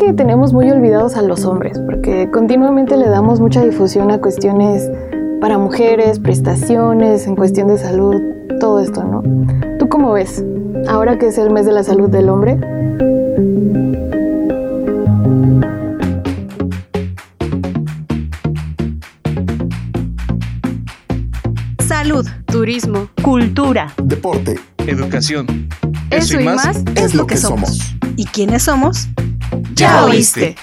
que tenemos muy olvidados a los hombres, porque continuamente le damos mucha difusión a cuestiones para mujeres, prestaciones, en cuestión de salud, todo esto, ¿no? ¿Tú cómo ves? Ahora que es el mes de la salud del hombre. Salud, turismo, cultura, deporte, educación. Eso, y más, es lo que somos. ¿Y quiénes somos? Ya oíste.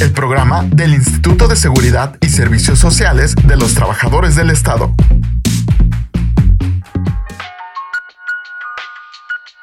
El programa del Instituto de Seguridad y Servicios Sociales de los Trabajadores del Estado.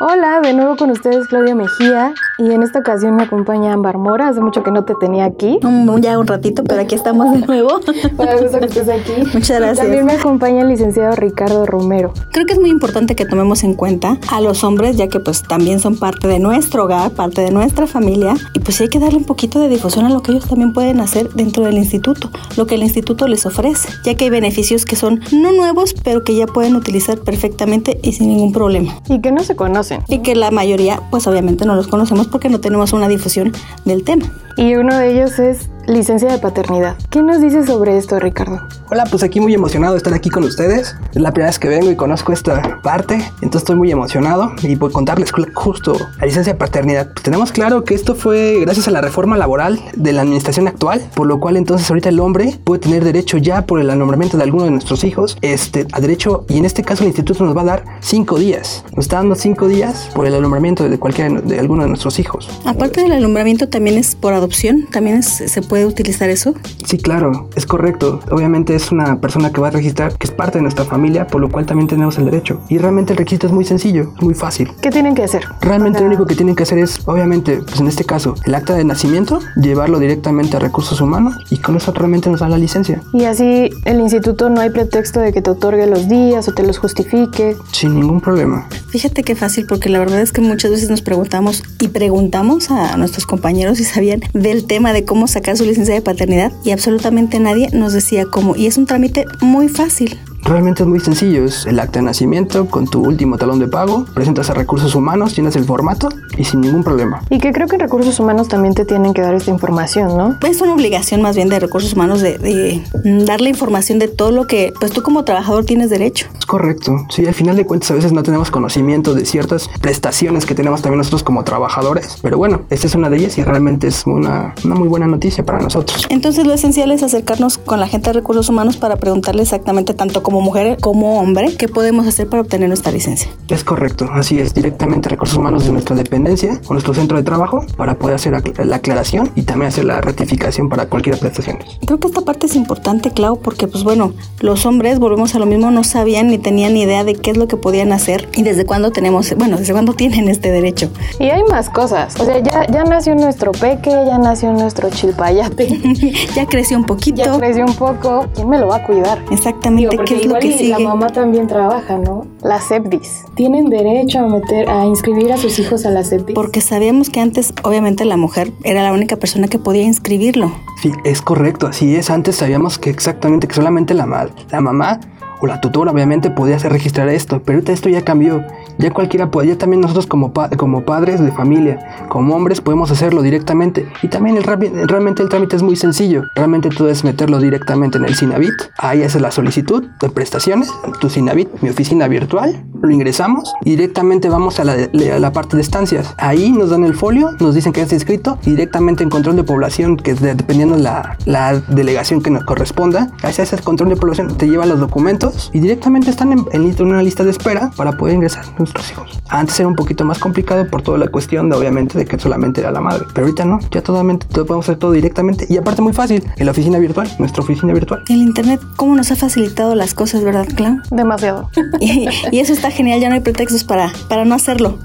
Hola, de nuevo con ustedes Claudia Mejía y en esta ocasión me acompaña Ámbar Mora. Hace mucho que no te tenía aquí. ya un ratito, pero aquí estamos de nuevo. Para gusto que estés aquí. Muchas gracias. También me acompaña el licenciado Ricardo Romero. Creo que es muy importante que tomemos en cuenta a los hombres, ya que pues también son parte de nuestro hogar, parte de nuestra familia y pues hay que darle un poquito de difusión a lo que ellos también pueden hacer dentro del instituto, lo que el instituto les ofrece, ya que hay beneficios que son no nuevos, pero que ya pueden utilizar perfectamente y sin ningún problema. Y que no se conocen. Y que la mayoría pues obviamente no los conocemos porque no tenemos una difusión del tema. Y uno de ellos es licencia de paternidad. ¿Qué nos dices sobre esto, Ricardo? Hola, pues aquí muy emocionado de estar aquí con ustedes. Es la primera vez que vengo y conozco esta parte, entonces estoy muy emocionado y a contarles justo la licencia de paternidad. Pues tenemos claro que esto fue gracias a la reforma laboral de la administración actual, por lo cual entonces ahorita el hombre puede tener derecho ya por el nombramiento de alguno de nuestros hijos este, a derecho, y en este caso el instituto nos va a dar cinco días. Nos está dando cinco días por el alumbramiento de cualquiera de alguno de nuestros hijos. Aparte del alumbramiento también es por adopción, también se puede utilizar eso? Sí, claro, es correcto. Obviamente es una persona que va a registrar que es parte de nuestra familia, por lo cual también tenemos el derecho. Y realmente el registro es muy sencillo, muy fácil. ¿Qué tienen que hacer? Realmente lo único que tienen que hacer es, obviamente, pues en este caso, el acta de nacimiento, llevarlo directamente a recursos humanos y con eso realmente nos dan la licencia. Y así el instituto no hay pretexto de que te otorgue los días o te los justifique. Sin ningún problema. Fíjate qué fácil, porque la verdad es que muchas veces nos preguntamos y preguntamos a nuestros compañeros si sabían del tema de cómo sacar su licencia de paternidad y absolutamente nadie nos decía cómo. Y es un trámite muy fácil. Realmente es muy sencillo, es el acta de nacimiento con tu último talón de pago, presentas a recursos humanos, tienes el formato y sin ningún problema. Y que creo que recursos humanos también te tienen que dar esta información, ¿no? Es una obligación más bien de recursos humanos de, de darle información de todo lo que pues tú como trabajador tienes derecho. Es correcto, sí, al final de cuentas a veces no tenemos conocimiento de ciertas prestaciones que tenemos también nosotros como trabajadores, pero bueno, esta es una de ellas y realmente es una, una muy buena noticia para nosotros. Entonces lo esencial es acercarnos con la gente de recursos humanos para preguntarle exactamente tanto como mujer como hombre qué podemos hacer para obtener nuestra licencia. Es correcto, así es, directamente recursos humanos de nuestra dependencia o nuestro centro de trabajo para poder hacer la aclaración y también hacer la ratificación para cualquier prestación. Creo que esta parte es importante, Clau, porque pues bueno, los hombres, volvemos a lo mismo, no sabían ni tenían ni idea de qué es lo que podían hacer y desde cuándo tenemos, bueno, desde cuándo tienen este derecho. Y hay más cosas, o sea, ya, ya nació nuestro peque, ya nació nuestro chilpayate. ya creció un poquito. Ya creció un poco, ¿quién me lo va a cuidar? Exactamente, ¿qué es lo que y la mamá también trabaja, ¿no? La CEPDIS. ¿Tienen derecho a meter, a inscribir a sus hijos a la CEPDIS? Porque sabíamos que antes, obviamente, la mujer era la única persona que podía inscribirlo. Sí, es correcto, así es. Antes sabíamos que exactamente que solamente la, la mamá o la tutora obviamente podía hacer registrar esto, pero ahorita esto ya cambió. Ya cualquiera puede, ya también nosotros como, como padres de familia, como hombres podemos hacerlo directamente. Y también el, realmente el trámite es muy sencillo. Realmente tú debes meterlo directamente en el Sinavit. Ahí haces la solicitud de prestaciones, tu Sinavit, mi oficina virtual, lo ingresamos y directamente vamos a la, a la parte de estancias. Ahí nos dan el folio, nos dicen que ya está inscrito y directamente en control de población, que es dependiendo la, la delegación que nos corresponda, haces el control de población, te lleva los documentos y directamente están en, en, una lista de espera para poder ingresar nuestros hijos. Antes era un poquito más complicado por toda la cuestión de obviamente de que solamente era la madre, pero ahorita no, ya totalmente todo, podemos hacer todo directamente y aparte muy fácil, en la oficina virtual, nuestra oficina virtual. El internet, ¿cómo nos ha facilitado las cosas, verdad, Clau? Demasiado. y, y eso está genial, ya no hay pretextos para, para no hacerlo.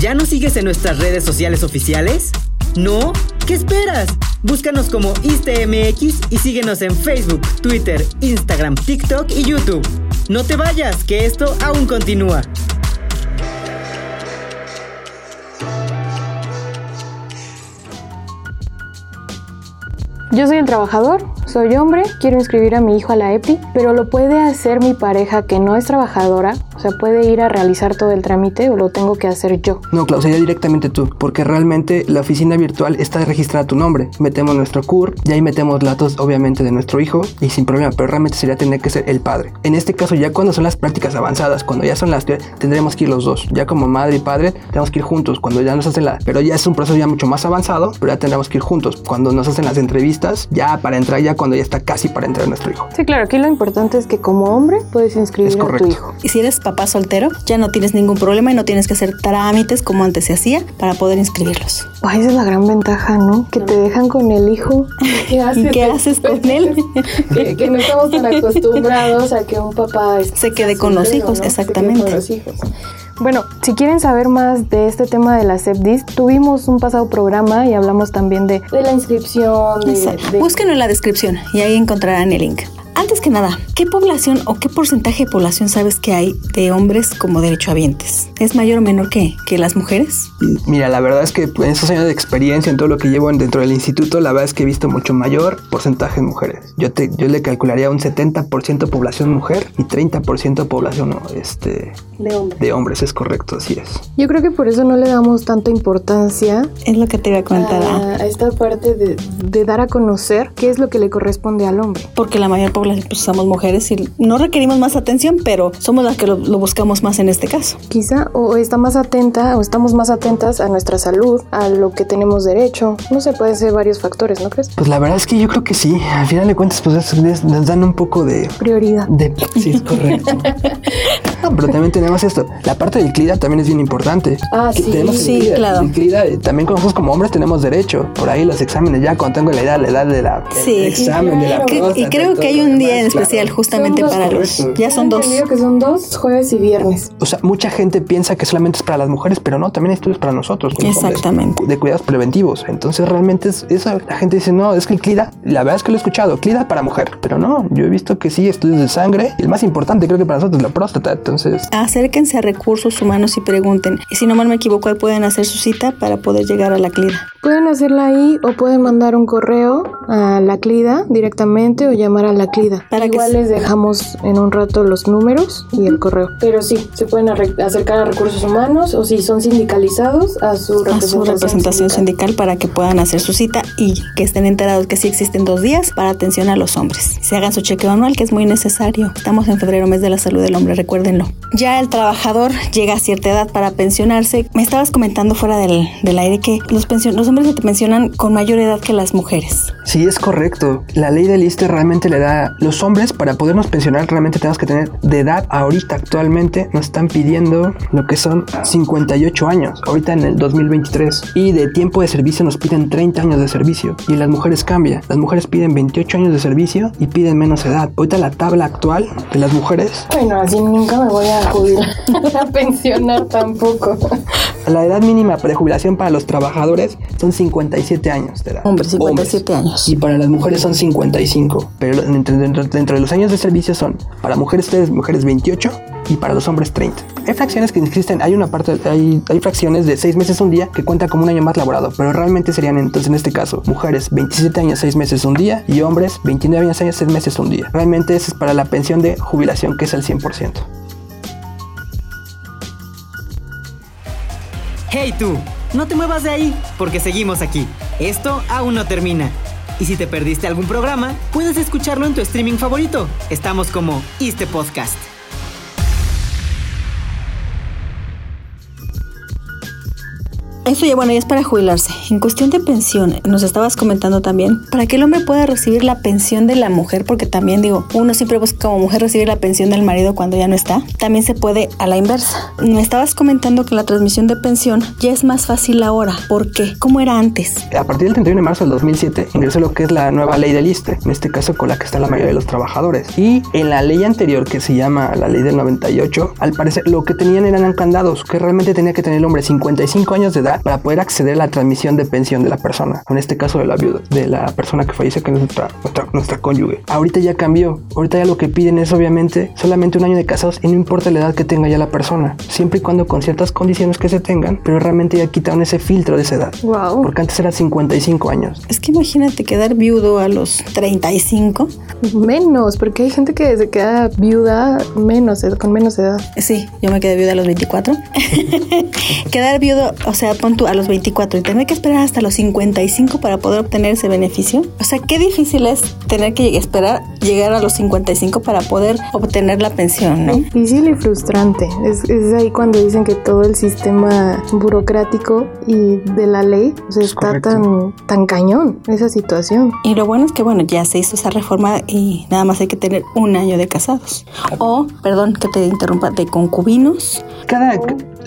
¿Ya nos sigues en nuestras redes sociales oficiales? ¿No? ¿Qué esperas? Búscanos como ISTMX y síguenos en Facebook, Twitter, Instagram, TikTok y YouTube. No te vayas, que esto aún continúa. Yo soy el trabajador, soy hombre, quiero inscribir a mi hijo a la EPI, pero lo puede hacer mi pareja que no es trabajadora, o sea, puede ir a realizar todo el trámite o lo tengo que hacer yo. No, claro, sería directamente tú, porque realmente la oficina virtual está registrada a tu nombre. Metemos nuestro CUR y ahí metemos datos obviamente de nuestro hijo y sin problema, pero realmente sería tener que ser el padre. En este caso ya cuando son las prácticas avanzadas, cuando ya son las tendremos que ir los dos. Ya como madre y padre tenemos que ir juntos, cuando ya nos hacen la... Pero ya es un proceso ya mucho más avanzado, pero ya tendremos que ir juntos. Cuando nos hacen las entrevistas, ya para entrar, ya cuando ya está casi para entrar nuestro hijo. Sí, claro, aquí lo importante es que como hombre puedes inscribir a tu hijo. Y si eres papá soltero, ya no tienes ningún problema y no tienes que hacer trámites como antes se hacía para poder inscribirlos. esa es la gran ventaja, ¿no? Que te dejan con el hijo. ¿Qué haces, ¿Qué haces con él? que, no estamos tan acostumbrados a que un papá se quede con los hijos, exactamente. Con los hijos. Bueno, si quieren saber más de este tema de la CEPDIS, tuvimos un pasado programa y hablamos también de, la inscripción. Búsquenlo en la descripción y ahí encontrarán el link. Antes que nada, ¿qué población o qué porcentaje de población sabes que hay de hombres como derechohabientes? ¿Es mayor o menor que, que las mujeres? Mira, la verdad es que en esos años de experiencia, en todo lo que llevo dentro del instituto, la verdad es que he visto mucho mayor porcentaje de mujeres. Yo, te, yo le calcularía un 70% población mujer y 30% población este, de, hombres. de hombres, es correcto, así es. Yo creo que por eso no le damos tanta importancia. Es lo que te iba a comentar. A, a esta parte de, de dar a conocer qué es lo que le corresponde al hombre. Porque la mayor población pues somos mujeres y no requerimos más atención, pero somos las que lo, buscamos más en este caso. Quizá o está más atenta o estamos más atentas a nuestra salud, a lo que tenemos derecho. No se puede ser varios factores, ¿no crees? Pues la verdad es que yo creo que sí. Al final de cuentas, pues nos dan un poco de prioridad. De, sí, es correcto. pero también tenemos esto. La parte del CLIDA también es bien importante. Ah, sí, sí, claro. El CLIDA, eh, también nosotros como hombres tenemos derecho. Por ahí los exámenes, ya cuando tengo la edad, la edad de la sí, examen de la Y creo que hay un día en especial justamente para los. Ya son dos. que son dos, jueves y viernes. O sea, mucha gente piensa que solamente es para las mujeres, pero no, también hay estudios para nosotros. Exactamente. de cuidados preventivos. Entonces realmente es eso. La gente dice, no, es que el CLIDA, la verdad es que lo he escuchado, CLIDA para mujer. Pero no, yo he visto que sí, estudios de sangre. El más importante creo que para nosotros es la próstata. Entonces. Acérquense a recursos humanos y pregunten. Y si no mal me equivoco, ahí pueden hacer su cita para poder llegar a la CLIDA. Pueden hacerla ahí o pueden mandar un correo a la CLIDA directamente o llamar a la CLIDA. Para Igual les dejamos en un rato los números y el correo. Pero sí, se pueden acercar a recursos humanos o si son sindicalizados a su representación, representación sindical. para que puedan hacer su cita y que estén enterados que sí existen dos días para atención a los hombres. Se hagan su chequeo anual que es muy necesario. Estamos en febrero, mes de la salud del hombre, recuérdenlo. Ya el trabajador llega a cierta edad para pensionarse. Me estabas comentando fuera del, del aire que los, los hombres se te pensionan con mayor edad que las mujeres. Sí, es correcto. La ley del ISTE realmente le da los hombres para podernos pensionar realmente tenemos que tener de edad ahorita actualmente nos están pidiendo lo que son 58 años ahorita en el 2023 y de tiempo de servicio nos piden 30 años de servicio y las mujeres cambia. Las mujeres piden 28 años de servicio y piden menos edad. Ahorita la tabla actual de las mujeres. Bueno, así nunca me voy a jubilar, a pensionar tampoco. La edad mínima de jubilación para los trabajadores son 57 años de edad. Hombre, 57 años. Y para las mujeres son 55. Pero dentro, dentro, de los años de servicio son para mujeres 3, mujeres 28 y para los hombres 30. Hay fracciones que existen, hay una parte, hay, hay fracciones de 6 meses un día que cuenta como un año más laborado, pero realmente serían entonces en este caso mujeres 27 años 6 meses un día y hombres 29 años 6 meses un día. Realmente eso es para la pensión de jubilación que es el 100%. Hey tú, no te muevas de ahí, porque seguimos aquí. Esto aún no termina. Y si te perdiste algún programa, puedes escucharlo en tu streaming favorito. Estamos como Este Podcast. Eso ya, bueno, ya es para jubilarse. En cuestión de pensión, nos estabas comentando también, para que el hombre pueda recibir la pensión de la mujer, porque también digo, uno siempre busca como mujer recibir la pensión del marido cuando ya no está, también se puede a la inversa. Me estabas comentando que la transmisión de pensión ya es más fácil ahora. ¿Por qué? ¿Cómo era antes? A partir del 31 de marzo del 2007 ingresó lo que es la nueva ley del ISTE, en este caso con la que está la mayoría de los trabajadores. Y en la ley anterior, que se llama la ley del 98, al parecer lo que tenían eran candados, que realmente tenía que tener el hombre 55 años de edad para poder acceder a la transmisión de pensión de la persona, en este caso de la viuda, de la persona que fallece, que es nuestra, nuestra, nuestra cónyuge. Ahorita ya cambió, ahorita ya lo que piden es obviamente solamente un año de casados y no importa la edad que tenga ya la persona, siempre y cuando con ciertas condiciones que se tengan, pero realmente ya quitaron ese filtro de esa edad. Wow. Porque antes era 55 años. Es que imagínate quedar viudo a los 35. Menos, porque hay gente que se queda viuda menos, con menos edad. Sí, yo me quedé viuda a los 24. quedar viudo, o sea, pon tú a los 24 y tener que esperar hasta los 55 para poder obtener ese beneficio. O sea, qué difícil es tener que esperar llegar a los 55 para poder obtener la pensión, ¿no? Difícil y frustrante. Es, es ahí cuando dicen que todo el sistema burocrático y de la ley o sea, está tan, tan cañón esa situación. Y lo bueno es que, bueno, ya se hizo esa reforma y nada más hay que tener un año de casados. O, perdón que te interrumpa, de concubinos. Cada,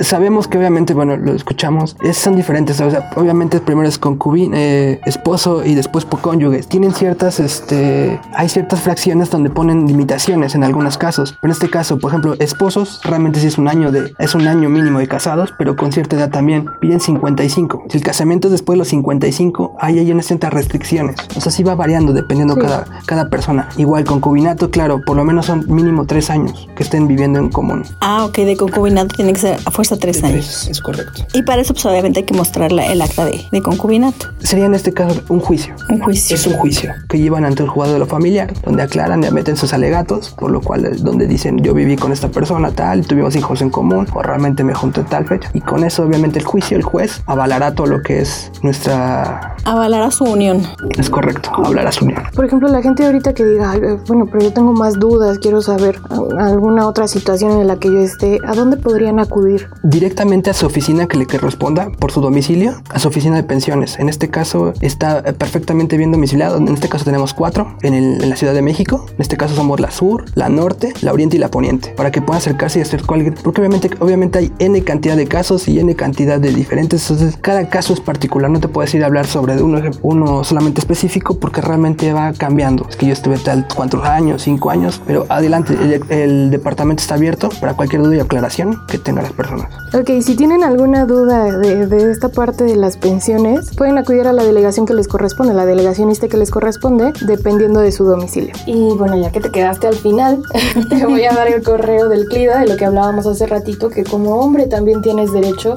sabemos que obviamente, bueno, lo escuchamos, es, son diferentes. O sea, obviamente primero es concubino, eh, esposo y después por cónyuges. Tienen ciertas, este, hay ciertas fracciones donde ponen limitaciones en algunos casos. Pero en este caso, por ejemplo, esposos, realmente sí es un año de, es un año mínimo de casados, pero con cierta edad también. Piden 55. Si el casamiento es después de los 55, ahí hay unas ciertas restricciones. O sea, sí va variando dependiendo cada, cada persona. Igual concubinato, claro, por lo menos son mínimo tres años que estén viviendo en común. Ah, ok, de concubinato tiene que ser a fuerza tres años. Es correcto. Y para eso, pues obviamente hay que mostrar el acta de, de, concubinato. Sería en este caso un juicio. Un juicio. Es un juicio que llevan ante el juzgado de la familia, donde aclaran y meten sus alegatos, por lo cual donde dicen yo viví con esta persona tal, tuvimos hijos en común, o realmente me junté tal fecha. Y con eso, obviamente, el juicio, el juez avalará todo lo que es nuestra. Avalará su unión. Es correcto, avalará su unión. Por ejemplo, la gente ahorita que diga, bueno, pero yo tengo más dudas, quiero saber alguna otra situación en la que yo esté, ¿a dónde podrían acudir? Directamente a su oficina que le corresponda por su domicilio, a su oficina de pensiones. En este caso está perfectamente bien domiciliado. En este caso tenemos cuatro en, el, en, la Ciudad de México. En este caso somos la sur, la norte, la oriente y la poniente. Para que puedan acercarse y hacer cualquier... Porque obviamente, obviamente hay N cantidad de casos y N cantidad de diferentes. Entonces cada caso es particular. No te puedes ir a hablar sobre uno, uno solamente específico porque realmente va cambiando. Es que yo estuve tal cuatro años, cinco años. Pero adelante, el, el departamento está abierto para cualquier duda y aclaración que tengan las personas. Ok, si tienen alguna duda de, de, esta parte de las pensiones, pueden acudir a la delegación que les corresponde, la delegacionista que les corresponde, dependiendo de su domicilio. Y bueno, ya que te quedaste al final, te voy a dar el correo del CLIDA, de lo que hablábamos hace ratito, que como hombre también tienes derecho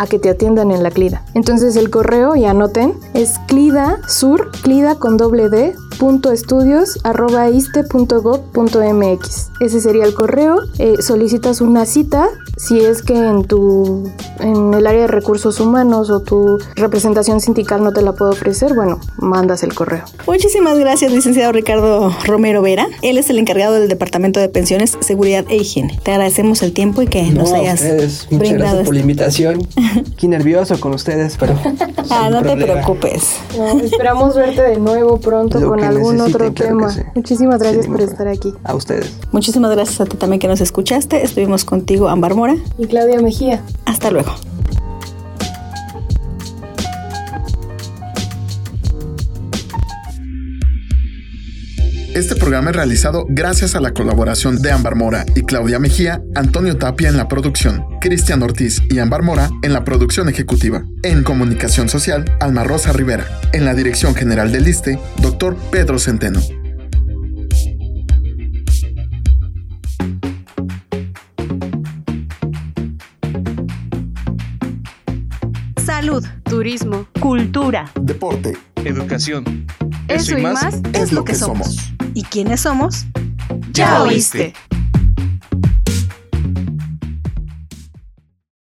a que te atiendan en la CLIDA. Entonces el correo, y anoten, es clida sur, clida con doble D, punto estudios arroba iste.gov.mx. Ese sería el correo. Eh, solicitas una cita si es que en tu en el área de recursos humanos o tu representación sindical no te la puede ofrecer, bueno, mandas el correo. Muchísimas gracias, licenciado Ricardo Romero Vera. Él es el encargado del Departamento de Pensiones, Seguridad e Higiene. Te agradecemos el tiempo y que no, nos hayas ustedes. Muchas brindado gracias por la invitación. Qué nervioso con ustedes, pero Ah, no te preocupes. No, esperamos verte de nuevo pronto Lo con algún otro claro tema. sí. Muchísimas gracias por estar aquí. A ustedes. Muchísimas gracias a ti también que nos escuchaste. Estuvimos contigo, Ámbar Mora. Y Claudia Mejía. Hasta luego. Este programa es realizado gracias a la colaboración de Ámbar Mora y Claudia Mejía, Antonio Tapia en la producción, Cristian Ortiz y Ámbar Mora en la producción ejecutiva. En comunicación social, Alma Rosa Rivera. En la dirección general del ISTE, doctor Pedro Centeno. Salud, turismo, cultura. Deporte. Educación. Eso y más es lo que somos. ¿Y quiénes somos? Ya oíste.